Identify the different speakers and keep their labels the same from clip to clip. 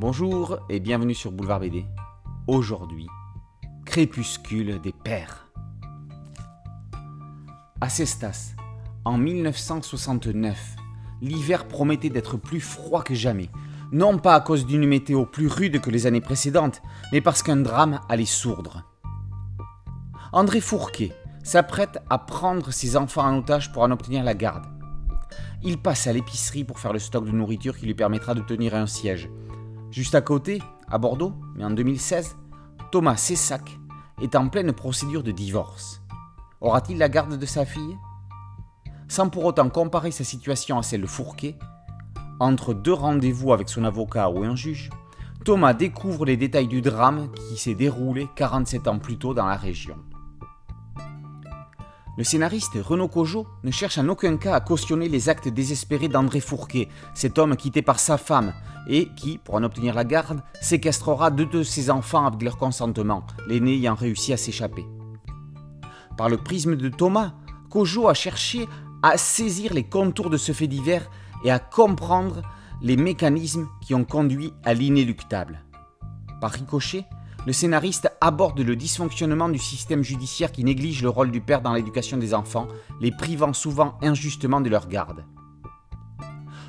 Speaker 1: Bonjour et bienvenue sur Boulevard BD. Aujourd'hui, crépuscule des pères. À Cestas, en 1969, l'hiver promettait d'être plus froid que jamais. Non pas à cause d'une météo plus rude que les années précédentes, mais parce qu'un drame allait sourdre. André Fourquet s'apprête à prendre ses enfants en otage pour en obtenir la garde. Il passe à l'épicerie pour faire le stock de nourriture qui lui permettra de tenir un siège. Juste à côté, à Bordeaux, mais en 2016, Thomas Cessac est en pleine procédure de divorce. Aura-t-il la garde de sa fille? Sans pour autant comparer sa situation à celle de Fourquet, entre deux rendez-vous avec son avocat ou un juge, Thomas découvre les détails du drame qui s'est déroulé 47 ans plus tôt dans la région. Le scénariste Renaud Cojo ne cherche en aucun cas à cautionner les actes désespérés d'André Fourquet, cet homme quitté par sa femme et qui, pour en obtenir la garde, séquestrera deux de ses enfants avec leur consentement, l'aîné ayant réussi à s'échapper. Par le prisme de Thomas, Cojo a cherché à saisir les contours de ce fait divers et à comprendre les mécanismes qui ont conduit à l'inéluctable. Par ricochet, le scénariste aborde le dysfonctionnement du système judiciaire qui néglige le rôle du père dans l'éducation des enfants, les privant souvent injustement de leur garde.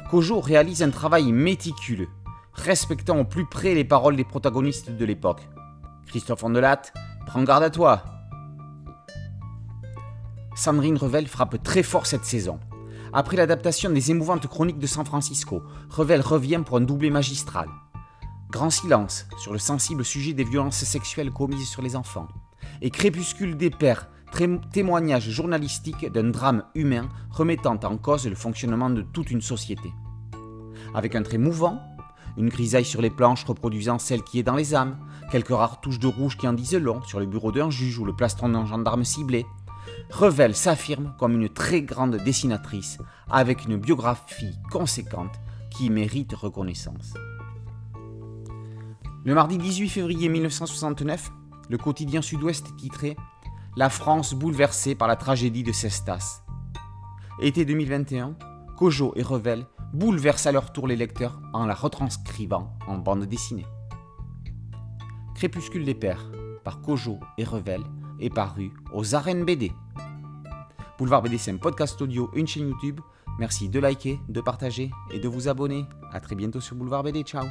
Speaker 1: Kojo réalise un travail méticuleux, respectant au plus près les paroles des protagonistes de l'époque. Christophe Ondelat, prends garde à toi. Sandrine Revel frappe très fort cette saison. Après l'adaptation des émouvantes chroniques de San Francisco, Revel revient pour un doublé magistral. Grand silence sur le sensible sujet des violences sexuelles commises sur les enfants. Et Crépuscule des pères, témoignage journalistique d'un drame humain remettant en cause le fonctionnement de toute une société. Avec un trait mouvant, une grisaille sur les planches reproduisant celle qui est dans les âmes, quelques rares touches de rouge qui en disent long sur le bureau d'un juge ou le plastron d'un gendarme ciblé, Revel s'affirme comme une très grande dessinatrice avec une biographie conséquente qui mérite reconnaissance. Le mardi 18 février 1969, le quotidien Sud-Ouest titrait La France bouleversée par la tragédie de Cestas. Été 2021, Cojo et Revel bouleversent à leur tour les lecteurs en la retranscrivant en bande dessinée. Crépuscule des Pères, par Cojo et Revel, est paru aux arènes BD. Boulevard BD, c'est un podcast audio, une chaîne YouTube. Merci de liker, de partager et de vous abonner. A très bientôt sur Boulevard BD. Ciao